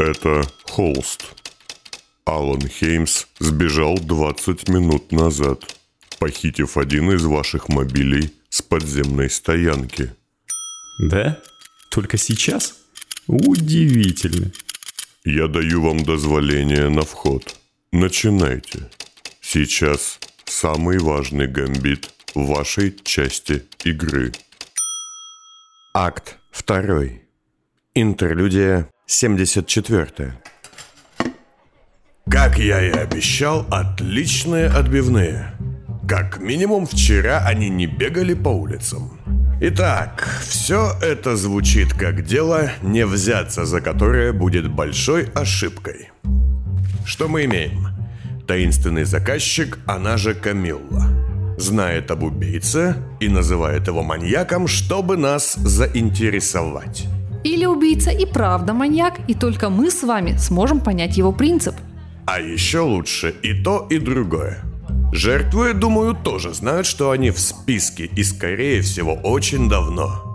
Это холст. Алан Хеймс сбежал 20 минут назад, похитив один из ваших мобилей с подземной стоянки. Да? Только сейчас? Удивительно. Я даю вам дозволение на вход. Начинайте. Сейчас самый важный гамбит в вашей части игры. Акт 2. Интерлюдия 74. Как я и обещал, отличные отбивные. Как минимум вчера они не бегали по улицам. Итак, все это звучит как дело, не взяться за которое будет большой ошибкой. Что мы имеем? Таинственный заказчик, она же Камилла. Знает об убийце и называет его маньяком, чтобы нас заинтересовать. Или убийца и правда маньяк, и только мы с вами сможем понять его принцип. А еще лучше и то, и другое. Жертвы, думаю, тоже знают, что они в списке и, скорее всего, очень давно.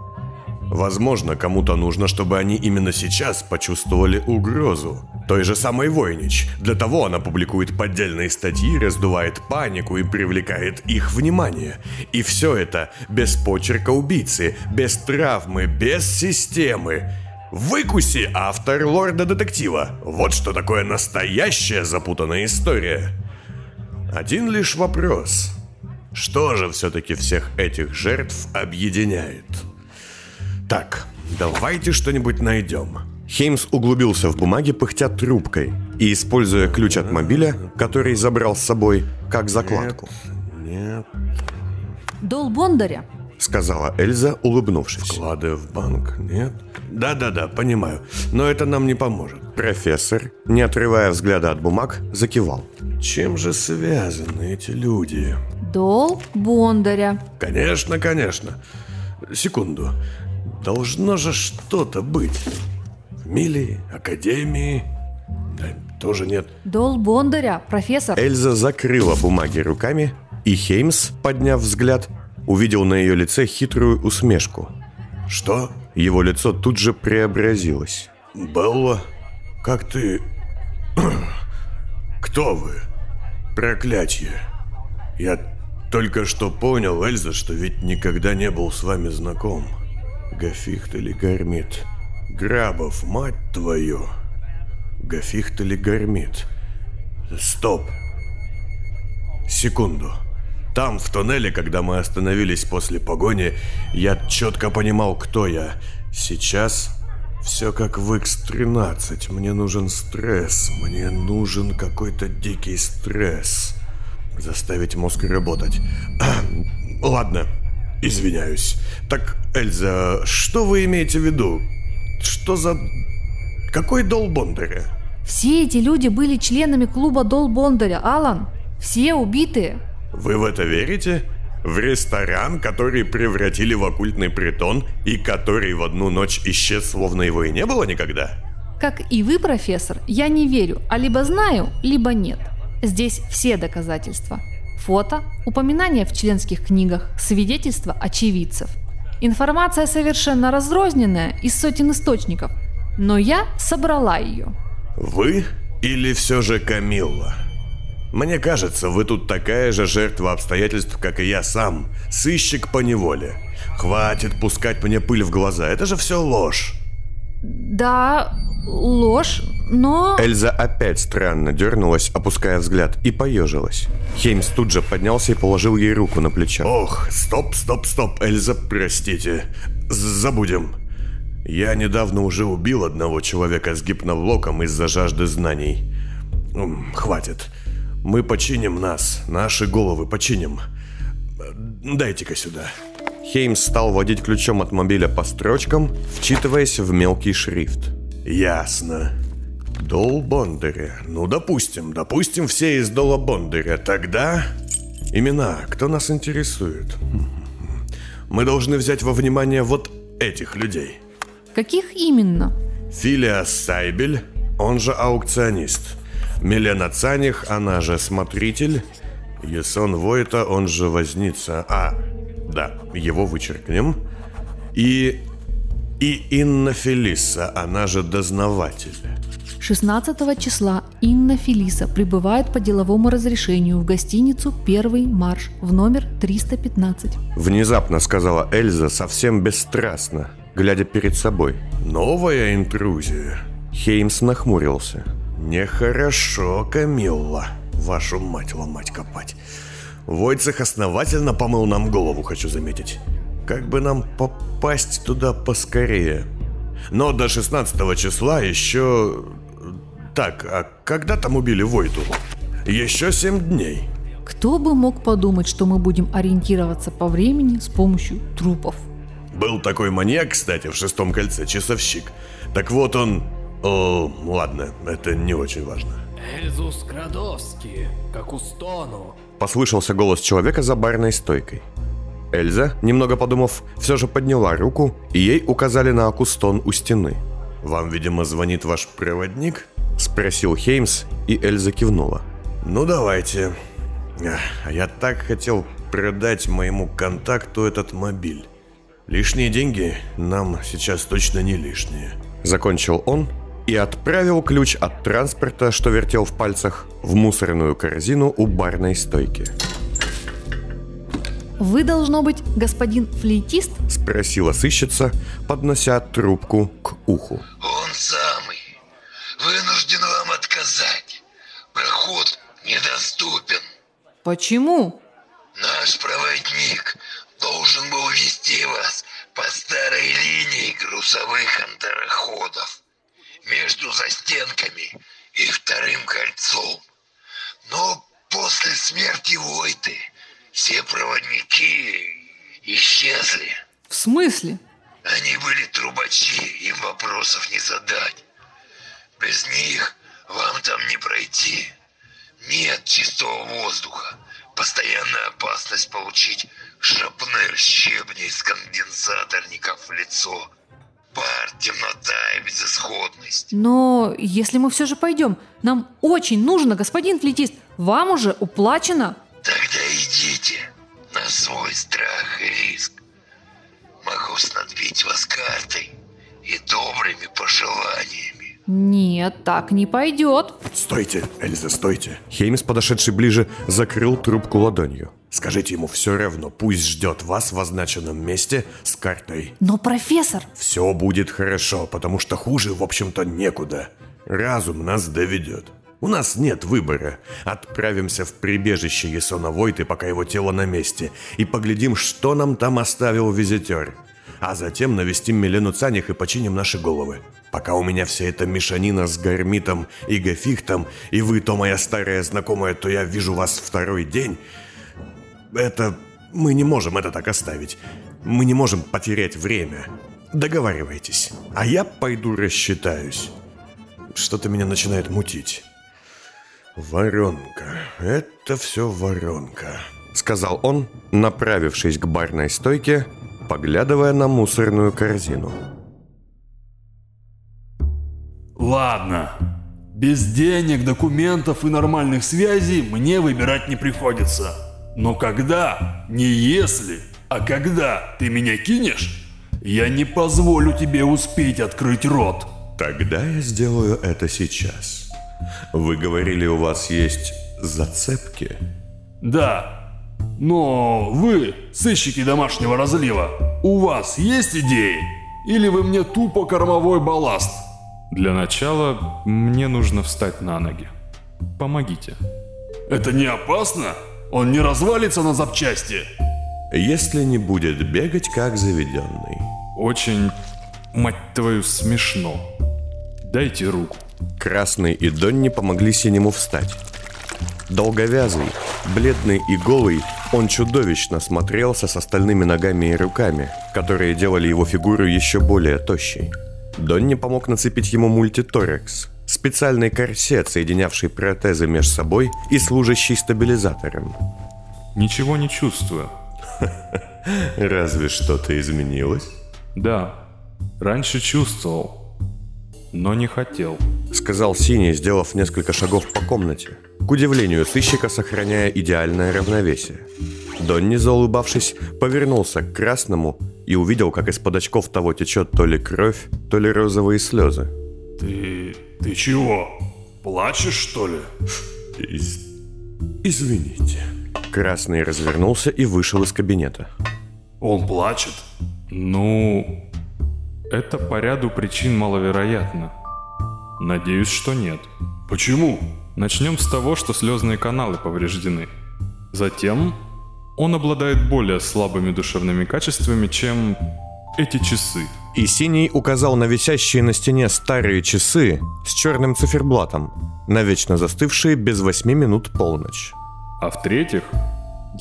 Возможно, кому-то нужно, чтобы они именно сейчас почувствовали угрозу. Той же самой Войнич. Для того она публикует поддельные статьи, раздувает панику и привлекает их внимание. И все это без почерка убийцы, без травмы, без системы. Выкуси автор лорда-детектива. Вот что такое настоящая запутанная история. Один лишь вопрос. Что же все-таки всех этих жертв объединяет? Так, давайте что-нибудь найдем. Хеймс углубился в бумаге, пыхтя трубкой, и, используя ключ от мобиля, который забрал с собой, как закладку. Нет, Дол Бондаря. Сказала Эльза, улыбнувшись. вклады в банк, нет? Да-да-да, понимаю, но это нам не поможет. Профессор, не отрывая взгляда от бумаг, закивал. Чем же связаны эти люди? Дол Бондаря. Конечно, конечно. Секунду. Должно же что-то быть. Фамилии, академии. Да, тоже нет. Дол Бондаря, профессор. Эльза закрыла бумаги руками, и Хеймс, подняв взгляд, увидел на ее лице хитрую усмешку. Что? Его лицо тут же преобразилось. Белла, как ты... Кто вы? Проклятье. Я только что понял, Эльза, что ведь никогда не был с вами знаком. Гафихт или Гармит? Грабов, мать твою. Гафихт или Гармит? Стоп. Секунду. Там, в туннеле, когда мы остановились после погони, я четко понимал, кто я. Сейчас все как в X13. Мне нужен стресс. Мне нужен какой-то дикий стресс. Заставить мозг работать. Ладно, извиняюсь. Так, Эльза, что вы имеете в виду? Что за... Какой дол Бондаря? Все эти люди были членами клуба Дол Бондаря, Алан. Все убитые. Вы в это верите? В ресторан, который превратили в оккультный притон и который в одну ночь исчез, словно его и не было никогда? Как и вы, профессор, я не верю, а либо знаю, либо нет. Здесь все доказательства. Фото, упоминания в членских книгах, свидетельства очевидцев. Информация совершенно разрозненная из сотен источников, но я собрала ее. Вы или все же Камилла? Мне кажется, вы тут такая же жертва обстоятельств, как и я сам. Сыщик по неволе. Хватит пускать мне пыль в глаза, это же все ложь. Да, ложь, но... Эльза опять странно дернулась, опуская взгляд, и поежилась. Хеймс тут же поднялся и положил ей руку на плечо. Ох, стоп, стоп, стоп, Эльза, простите. Забудем. Я недавно уже убил одного человека с гипноблоком из-за жажды знаний. Хватит. Мы починим нас, наши головы починим. Дайте-ка сюда. Хеймс стал водить ключом от мобиля по строчкам, вчитываясь в мелкий шрифт. Ясно. Дол Бондаря. Ну, допустим, допустим, все из Дола Бондаря. Тогда... Имена, кто нас интересует? Мы должны взять во внимание вот этих людей. Каких именно? Филиас Сайбель, он же аукционист. Милена Цаних, она же смотритель. Есон Войта, он же возница. А, да, его вычеркнем. И И Инна Фелиса, она же дознаватель. 16 числа Инна Фелиса прибывает по деловому разрешению в гостиницу «Первый марш» в номер 315. Внезапно сказала Эльза совсем бесстрастно, глядя перед собой. Новая интрузия. Хеймс нахмурился. Нехорошо, Камилла. Вашу мать ломать копать. Войцех основательно помыл нам голову, хочу заметить. Как бы нам попасть туда поскорее. Но до 16 числа еще... Так, а когда там убили Войту? Еще 7 дней. Кто бы мог подумать, что мы будем ориентироваться по времени с помощью трупов? Был такой маньяк, кстати, в шестом кольце, часовщик. Так вот он... О, ладно, это не очень важно. Эльзу Скрадовски, как устону. Послышался голос человека за барной стойкой. Эльза, немного подумав, все же подняла руку, и ей указали на акустон у стены. Вам, видимо, звонит ваш проводник? Спросил Хеймс, и Эльза кивнула. Ну, давайте. А я так хотел продать моему контакту этот мобиль. Лишние деньги нам сейчас точно не лишние. Закончил он и отправил ключ от транспорта, что вертел в пальцах, в мусорную корзину у барной стойки. Вы, должно быть, господин флейтист? Спросила сыщица, поднося трубку к уху. Он самый. Вынужден вам отказать. Проход недоступен. Почему? Наш проводник должен был вести вас по старой линии грузовых антароходов между застенками и вторым кольцом. Но после смерти Войты все проводники исчезли. В смысле? Они были трубачи, им вопросов не задать. Без них вам там не пройти. Нет чистого воздуха. Постоянная опасность получить шрапнель щебня из конденсаторников в лицо. Пар, темнота и безысходность. Но если мы все же пойдем, нам очень нужно, господин флетист. Вам уже уплачено. Тогда идите на свой страх и риск. Могу снадбить вас картой и добрыми пожеланиями. Нет, так не пойдет. Стойте, Эльза, стойте. Хеймс, подошедший ближе, закрыл трубку ладонью. Скажите ему все равно, пусть ждет вас в означенном месте с картой. Но профессор... Все будет хорошо, потому что хуже, в общем-то, некуда. Разум нас доведет. У нас нет выбора. Отправимся в прибежище Есона Войты, пока его тело на месте, и поглядим, что нам там оставил визитер. А затем навестим Милену Цаних и починим наши головы. Пока у меня вся эта мешанина с гармитом и гафихтом, и вы то моя старая знакомая, то я вижу вас второй день, это... Мы не можем это так оставить. Мы не можем потерять время. Договаривайтесь. А я пойду рассчитаюсь. Что-то меня начинает мутить. Воронка. Это все воронка. Сказал он, направившись к барной стойке, поглядывая на мусорную корзину. Ладно. Без денег, документов и нормальных связей мне выбирать не приходится. Но когда, не если, а когда ты меня кинешь, я не позволю тебе успеть открыть рот. Тогда я сделаю это сейчас. Вы говорили, у вас есть зацепки? Да. Но вы, сыщики домашнего разлива, у вас есть идеи? Или вы мне тупо кормовой балласт? Для начала мне нужно встать на ноги. Помогите. Это не опасно? Он не развалится на запчасти? Если не будет бегать как заведенный. Очень, мать твою, смешно. Дайте руку. Красный и Донни помогли Синему встать. Долговязый, бледный и голый, он чудовищно смотрелся с остальными ногами и руками, которые делали его фигуру еще более тощей. Донни помог нацепить ему мультиторекс, специальный корсет, соединявший протезы между собой и служащий стабилизатором. Ничего не чувствую. Разве что-то изменилось? Да, раньше чувствовал, но не хотел. Сказал Синий, сделав несколько шагов по комнате. К удивлению сыщика, сохраняя идеальное равновесие. Донни, заулыбавшись, повернулся к Красному и увидел, как из-под очков того течет то ли кровь, то ли розовые слезы. Ты... ты чего? Плачешь, что ли? Из... Извините. Красный развернулся и вышел из кабинета. Он плачет? Ну, это по ряду причин маловероятно. Надеюсь, что нет. Почему? Начнем с того, что слезные каналы повреждены. Затем он обладает более слабыми душевными качествами, чем эти часы. И Синий указал на висящие на стене старые часы с черным циферблатом, навечно застывшие без восьми минут полночь. А в-третьих,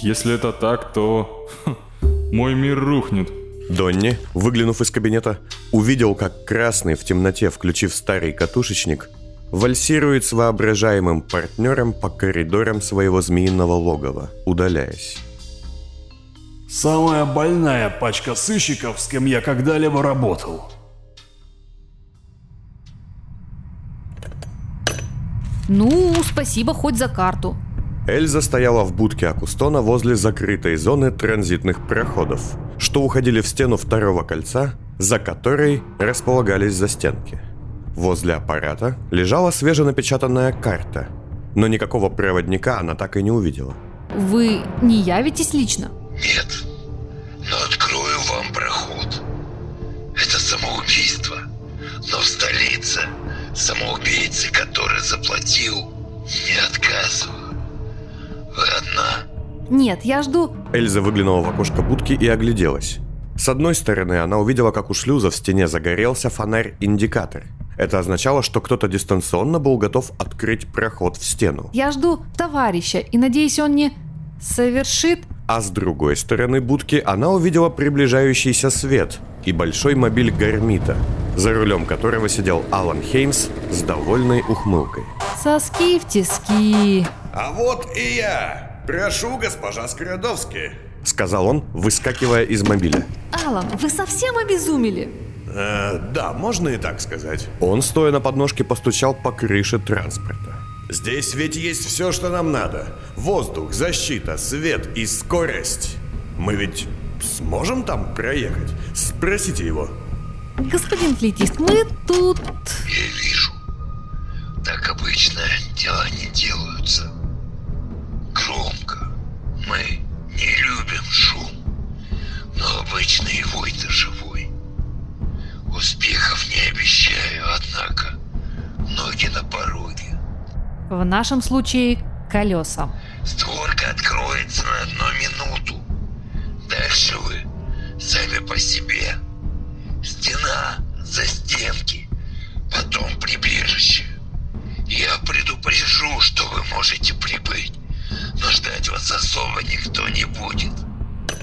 если это так, то мой мир рухнет. Донни, выглянув из кабинета, увидел, как Красный в темноте, включив старый катушечник, вальсирует с воображаемым партнером по коридорам своего змеиного логова, удаляясь. Самая больная пачка сыщиков, с кем я когда-либо работал. Ну, спасибо хоть за карту. Эльза стояла в будке Акустона возле закрытой зоны транзитных проходов, что уходили в стену второго кольца, за которой располагались застенки. Возле аппарата лежала свеженапечатанная карта, но никакого проводника она так и не увидела. Вы не явитесь лично? Нет, но открою вам проход. Это самоубийство. Но в столице самоубийце, который заплатил, не отказываю. Вы одна? Нет, я жду... Эльза выглянула в окошко будки и огляделась. С одной стороны, она увидела, как у шлюза в стене загорелся фонарь-индикатор. Это означало, что кто-то дистанционно был готов открыть проход в стену. Я жду товарища и надеюсь, он не совершит... А с другой стороны будки она увидела приближающийся свет и большой мобиль Гармита, за рулем которого сидел Алан Хеймс с довольной ухмылкой. Соски в тиски. А вот и я! Прошу, госпожа Скородовский. Сказал он, выскакивая из мобиля. Алан, вы совсем обезумели? Э, да, можно и так сказать. Он, стоя на подножке, постучал по крыше транспорта. Здесь ведь есть все, что нам надо. Воздух, защита, свет и скорость. Мы ведь сможем там проехать? Спросите его. Господин флейтист, мы тут... В нашем случае колеса. Створка откроется на одну минуту. Дальше вы сами по себе. Стена за стенки. Потом прибежище. Я предупрежу, что вы можете прибыть. Но ждать вас особо никто не будет.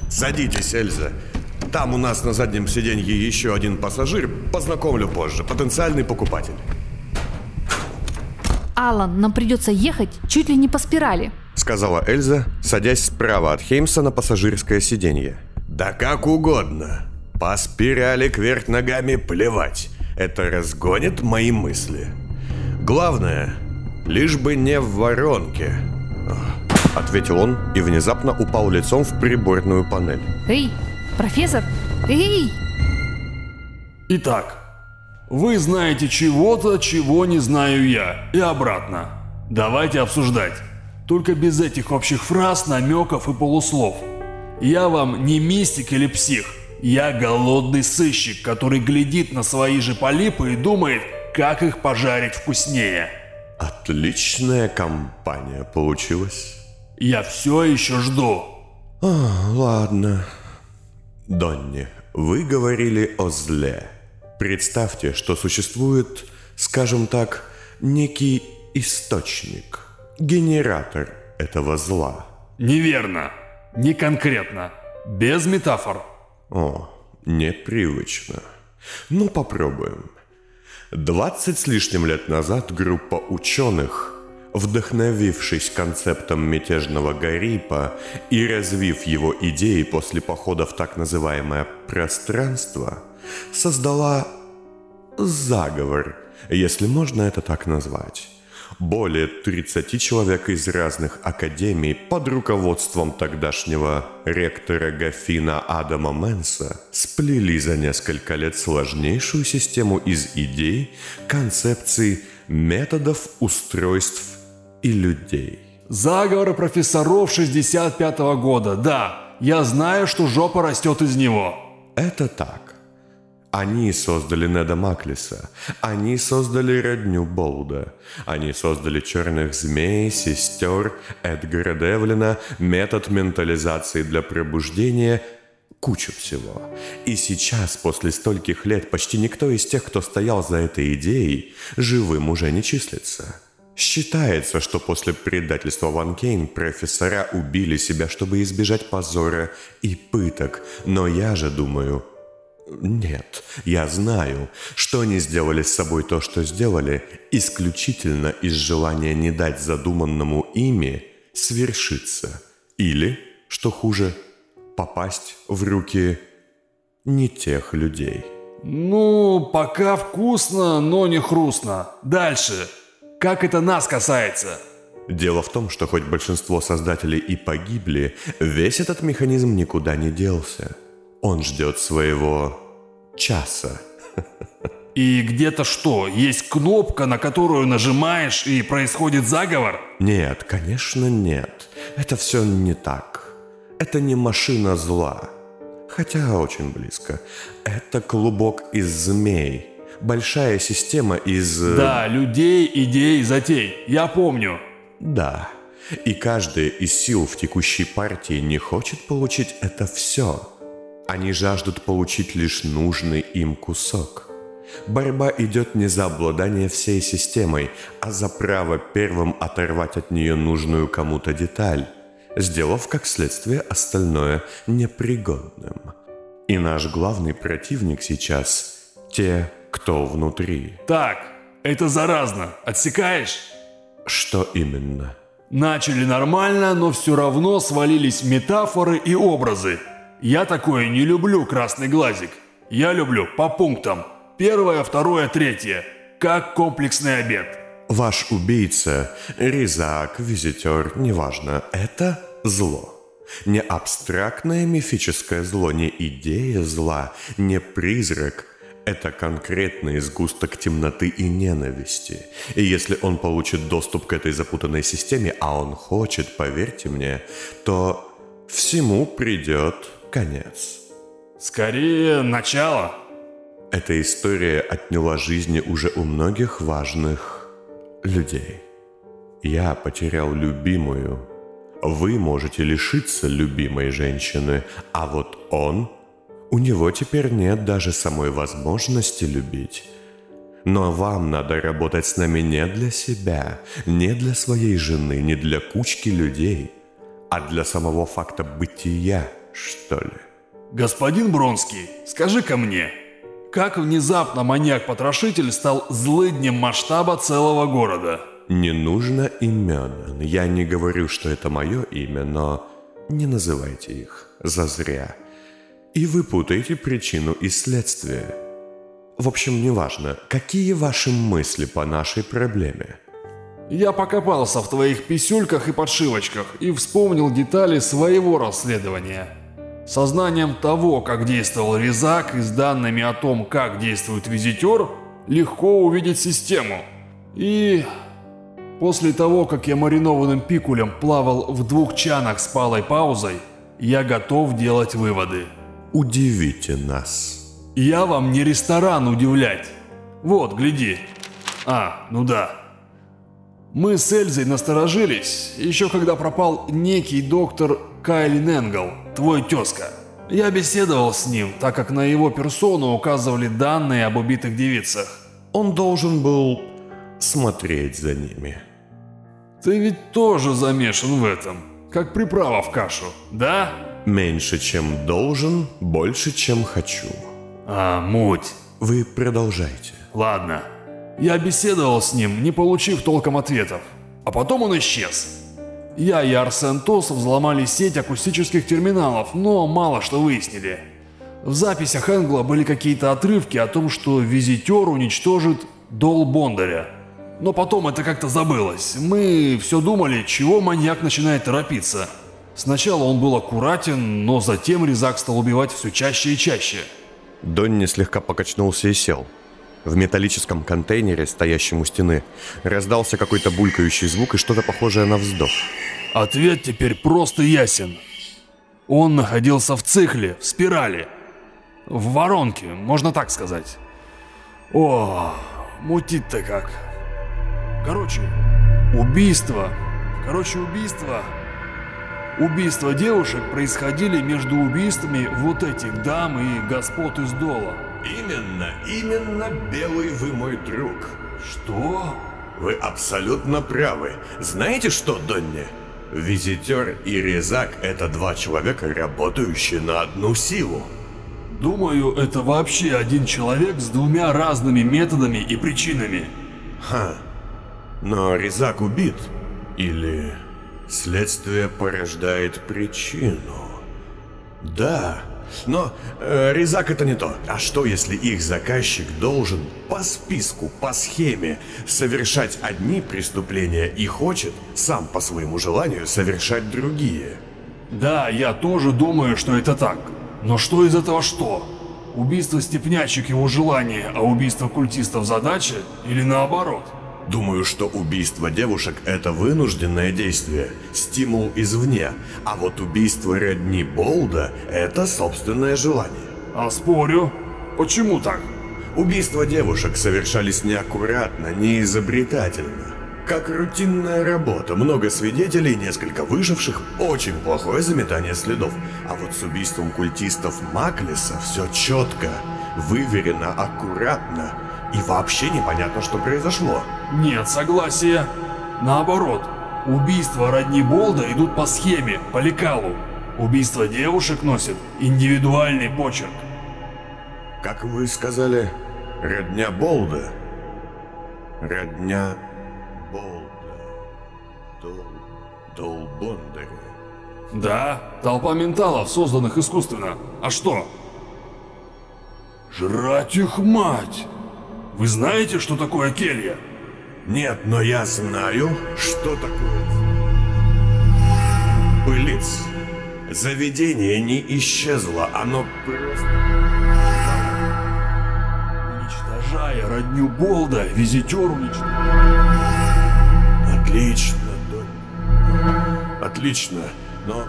Садитесь, Эльза. Там у нас на заднем сиденье еще один пассажир. Познакомлю позже. Потенциальный покупатель. Алан, нам придется ехать чуть ли не по спирали. Сказала Эльза, садясь справа от Хеймса на пассажирское сиденье. Да как угодно. По спирали кверх ногами плевать. Это разгонит мои мысли. Главное, лишь бы не в воронке. Ответил он и внезапно упал лицом в приборную панель. Эй, профессор, эй! Итак, вы знаете чего-то, чего не знаю я, и обратно. Давайте обсуждать. Только без этих общих фраз, намеков и полуслов. Я вам не мистик или псих. Я голодный сыщик, который глядит на свои же полипы и думает, как их пожарить вкуснее. Отличная компания получилась. Я все еще жду. Ладно. Донни, вы говорили о зле. Представьте, что существует, скажем так, некий источник, генератор этого зла. Неверно. Не конкретно. Без метафор. О, непривычно. Ну, попробуем. 20 с лишним лет назад группа ученых, вдохновившись концептом мятежного Гарипа и развив его идеи после похода в так называемое пространство, создала заговор, если можно это так назвать. более 30 человек из разных академий под руководством тогдашнего ректора Гафина Адама Менса сплели за несколько лет сложнейшую систему из идей, концепций, методов, устройств и людей. Заговоры профессоров 65 -го года, да. Я знаю, что жопа растет из него. Это так. Они создали Неда Маклиса. Они создали родню Болда. Они создали черных змей, сестер, Эдгара Девлина, метод ментализации для пробуждения, кучу всего. И сейчас, после стольких лет, почти никто из тех, кто стоял за этой идеей, живым уже не числится. Считается, что после предательства Ван Кейн профессора убили себя, чтобы избежать позора и пыток, но я же думаю, нет, я знаю, что они сделали с собой то, что сделали, исключительно из желания не дать задуманному ими свершиться. Или, что хуже, попасть в руки не тех людей. Ну, пока вкусно, но не хрустно. Дальше. Как это нас касается? Дело в том, что хоть большинство создателей и погибли, весь этот механизм никуда не делся. Он ждет своего часа. И где-то что, есть кнопка, на которую нажимаешь и происходит заговор? Нет, конечно нет. Это все не так. Это не машина зла. Хотя очень близко. Это клубок из змей. Большая система из... э, Да, людей, идей, затей. Я помню. Да. И каждая из сил в текущей партии не хочет получить это все. Они жаждут получить лишь нужный им кусок. Борьба идет не за обладание всей системой, а за право первым оторвать от нее нужную кому-то деталь, сделав как следствие остальное непригодным. И наш главный противник сейчас – те, кто внутри. Так, это заразно. Отсекаешь? Что именно? Начали нормально, но все равно свалились метафоры и образы. Я такое не люблю, красный глазик. Я люблю по пунктам. Первое, второе, третье. Как комплексный обед. Ваш убийца, резак, визитер, неважно, это зло. Не абстрактное мифическое зло, не идея зла, не призрак. Это конкретный сгусток темноты и ненависти. И если он получит доступ к этой запутанной системе, а он хочет, поверьте мне, то всему придет конец. Скорее, начало. Эта история отняла жизни уже у многих важных людей. Я потерял любимую. Вы можете лишиться любимой женщины, а вот он, у него теперь нет даже самой возможности любить. Но вам надо работать с нами не для себя, не для своей жены, не для кучки людей, а для самого факта бытия, что ли. Господин Бронский, скажи-ка мне, как внезапно маньяк-потрошитель стал злыднем масштаба целого города? Не нужно имен. Я не говорю, что это мое имя, но не называйте их зазря. И вы путаете причину и следствие. В общем, неважно, какие ваши мысли по нашей проблеме. Я покопался в твоих писюльках и подшивочках и вспомнил детали своего расследования. Сознанием того, как действовал Резак и с данными о том, как действует визитер, легко увидеть систему. И после того, как я маринованным пикулем плавал в двух чанах с палой паузой, я готов делать выводы. Удивите нас. Я вам не ресторан удивлять. Вот, гляди. А, ну да. Мы с Эльзой насторожились, еще когда пропал некий доктор Кайлин Энгл, твой тезка. Я беседовал с ним, так как на его персону указывали данные об убитых девицах. Он должен был смотреть за ними. Ты ведь тоже замешан в этом, как приправа в кашу, да? Меньше, чем должен, больше, чем хочу. А, муть. Вы продолжайте. Ладно. Я беседовал с ним, не получив толком ответов. А потом он исчез. Я и Арсен Тос взломали сеть акустических терминалов, но мало что выяснили. В записях Энгла были какие-то отрывки о том, что визитер уничтожит Дол Бондаря. Но потом это как-то забылось. Мы все думали, чего маньяк начинает торопиться. Сначала он был аккуратен, но затем Резак стал убивать все чаще и чаще. Донни слегка покачнулся и сел. В металлическом контейнере, стоящем у стены, раздался какой-то булькающий звук и что-то похожее на вздох. Ответ теперь просто ясен. Он находился в цикле, в спирали. В воронке, можно так сказать. О, мутит-то как. Короче, убийство. Короче, убийство. Убийства девушек происходили между убийствами вот этих дам и господ из Дола. Именно, именно белый вы мой друг. Что? Вы абсолютно правы. Знаете что, Донни? Визитер и Резак – это два человека, работающие на одну силу. Думаю, это вообще один человек с двумя разными методами и причинами. Ха. Но Резак убит. Или следствие порождает причину. Да, но э, Резак это не то. А что если их заказчик должен по списку, по схеме совершать одни преступления и хочет сам по своему желанию совершать другие? Да, я тоже думаю, что это так. Но что из этого что? Убийство степнячек его желание, а убийство культистов задача? Или наоборот? Думаю, что убийство девушек – это вынужденное действие, стимул извне, а вот убийство родни Болда – это собственное желание. А спорю. Почему так? Убийства девушек совершались неаккуратно, неизобретательно. Как рутинная работа, много свидетелей, несколько выживших, очень плохое заметание следов. А вот с убийством культистов Маклиса все четко, выверено, аккуратно. И вообще непонятно, что произошло. Нет согласия. Наоборот, убийства родни Болда идут по схеме, по лекалу. Убийство девушек носит индивидуальный почерк. Как вы сказали, родня Болда? Родня Болда. Дол... Дол Бондаря. Да, толпа менталов, созданных искусственно. А что? Жрать их мать! Вы знаете, что такое келья? Нет, но я знаю, что такое. Пылиц. Заведение не исчезло, оно просто... Уничтожая родню Болда, визитер уничтожает. Отлично. Отлично, но...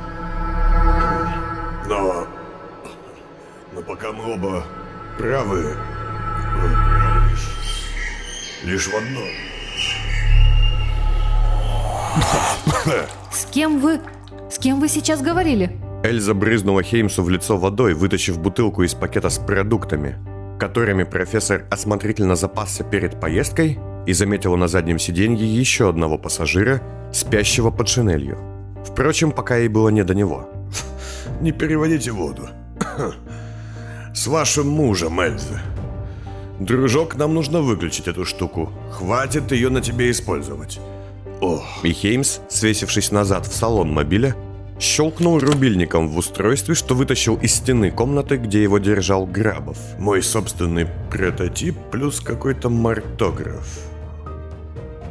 Но... Но пока мы оба правы... Лишь в одном. С кем вы... С кем вы сейчас говорили? Эльза брызнула Хеймсу в лицо водой, вытащив бутылку из пакета с продуктами, которыми профессор осмотрительно запасся перед поездкой и заметила на заднем сиденье еще одного пассажира, спящего под шинелью. Впрочем, пока ей было не до него. Не переводите воду. С вашим мужем, Эльза. Дружок, нам нужно выключить эту штуку. Хватит ее на тебе использовать. Ох, И Хеймс, свесившись назад в салон мобиля, щелкнул рубильником в устройстве, что вытащил из стены комнаты, где его держал Грабов. мой собственный прототип плюс какой-то мартограф.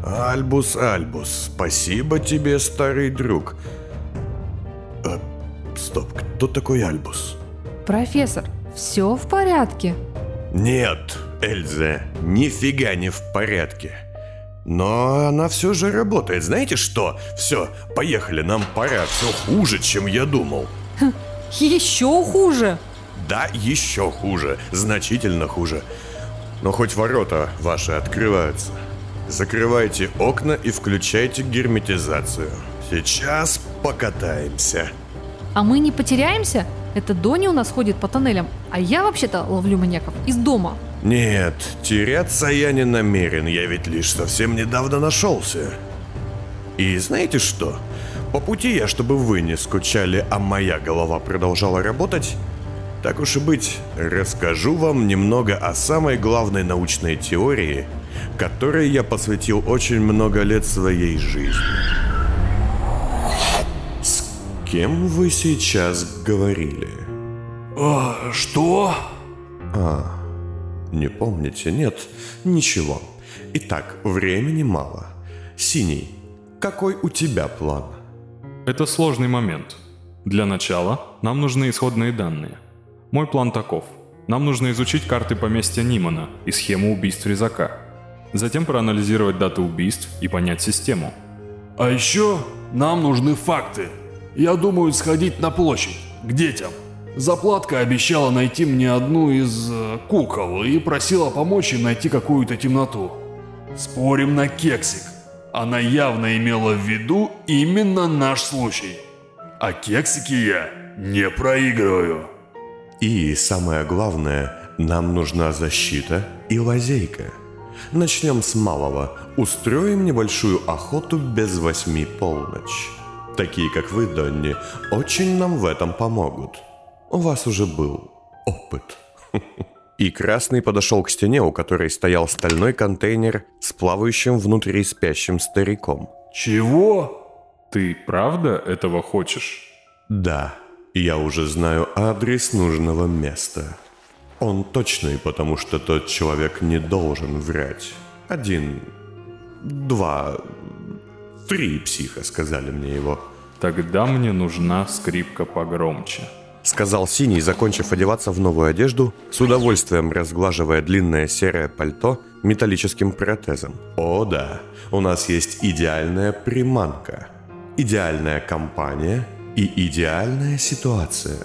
Альбус, Альбус, спасибо тебе, старый друг. А, стоп, кто такой Альбус? Профессор, все в порядке? Нет, Эльза, нифига не в порядке. Но она все же работает. Знаете что? Все, поехали, нам пора. Все хуже, чем я думал. Еще хуже. Да, еще хуже. Значительно хуже. Но хоть ворота ваши открываются. Закрывайте окна и включайте герметизацию. Сейчас покатаемся. А мы не потеряемся? Это Дони у нас ходит по тоннелям, а я вообще-то ловлю маньяков из дома. Нет, теряться я не намерен, я ведь лишь совсем недавно нашелся. И знаете что? По пути я, чтобы вы не скучали, а моя голова продолжала работать, так уж и быть, расскажу вам немного о самой главной научной теории, которой я посвятил очень много лет своей жизни. С кем вы сейчас говорили? А, что? Не помните? Нет, ничего. Итак, времени мало. Синий, какой у тебя план? Это сложный момент. Для начала нам нужны исходные данные. Мой план таков. Нам нужно изучить карты поместья Нимана и схему убийств резака. Затем проанализировать даты убийств и понять систему. А еще нам нужны факты. Я думаю сходить на площадь, к детям. Заплатка обещала найти мне одну из э, кукол и просила помочь им найти какую-то темноту. Спорим на кексик. Она явно имела в виду именно наш случай. А кексики я не проигрываю. И самое главное, нам нужна защита и лазейка. Начнем с малого. Устроим небольшую охоту без восьми полночь. Такие, как вы, Донни, очень нам в этом помогут. У вас уже был опыт. И Красный подошел к стене, у которой стоял стальной контейнер с плавающим внутри спящим стариком. Чего? Ты правда этого хочешь? Да, я уже знаю адрес нужного места. Он точный, потому что тот человек не должен врать. Один, два, три психа сказали мне его. Тогда мне нужна скрипка погромче. Сказал Синий, закончив одеваться в новую одежду, с удовольствием разглаживая длинное серое пальто металлическим протезом. О да, у нас есть идеальная приманка, идеальная компания и идеальная ситуация.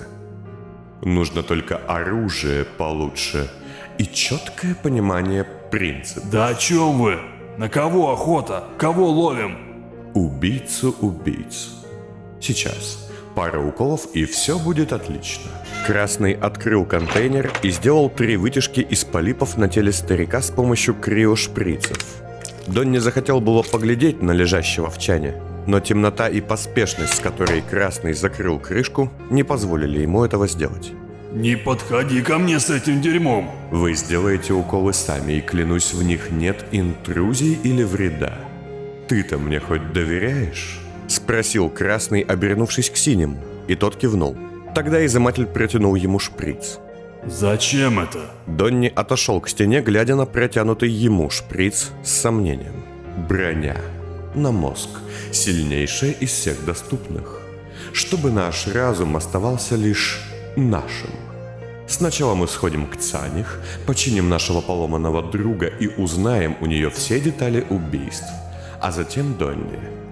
Нужно только оружие получше и четкое понимание принципа. Да о чем вы? На кого охота? Кого ловим? Убийцу убийц. Сейчас. Пара уколов и все будет отлично. Красный открыл контейнер и сделал три вытяжки из полипов на теле старика с помощью криошприцев. Донни захотел было поглядеть на лежащего в чане, но темнота и поспешность, с которой Красный закрыл крышку, не позволили ему этого сделать. Не подходи ко мне с этим дерьмом. Вы сделаете уколы сами, и клянусь, в них нет интрузий или вреда. Ты-то мне хоть доверяешь? Спросил Красный, обернувшись к Синему, и тот кивнул. Тогда изыматель протянул ему шприц. Зачем это? Донни отошел к стене, глядя на протянутый ему шприц с сомнением. Броня. На мозг. Сильнейшая из всех доступных. Чтобы наш разум оставался лишь нашим. Сначала мы сходим к Цаних, починим нашего поломанного друга и узнаем у нее все детали убийств. А затем Донни.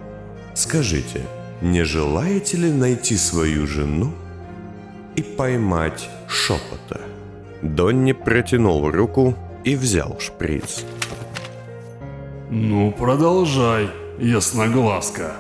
Скажите, не желаете ли найти свою жену и поймать шепота? Донни протянул руку и взял шприц. Ну, продолжай, ясноглазка.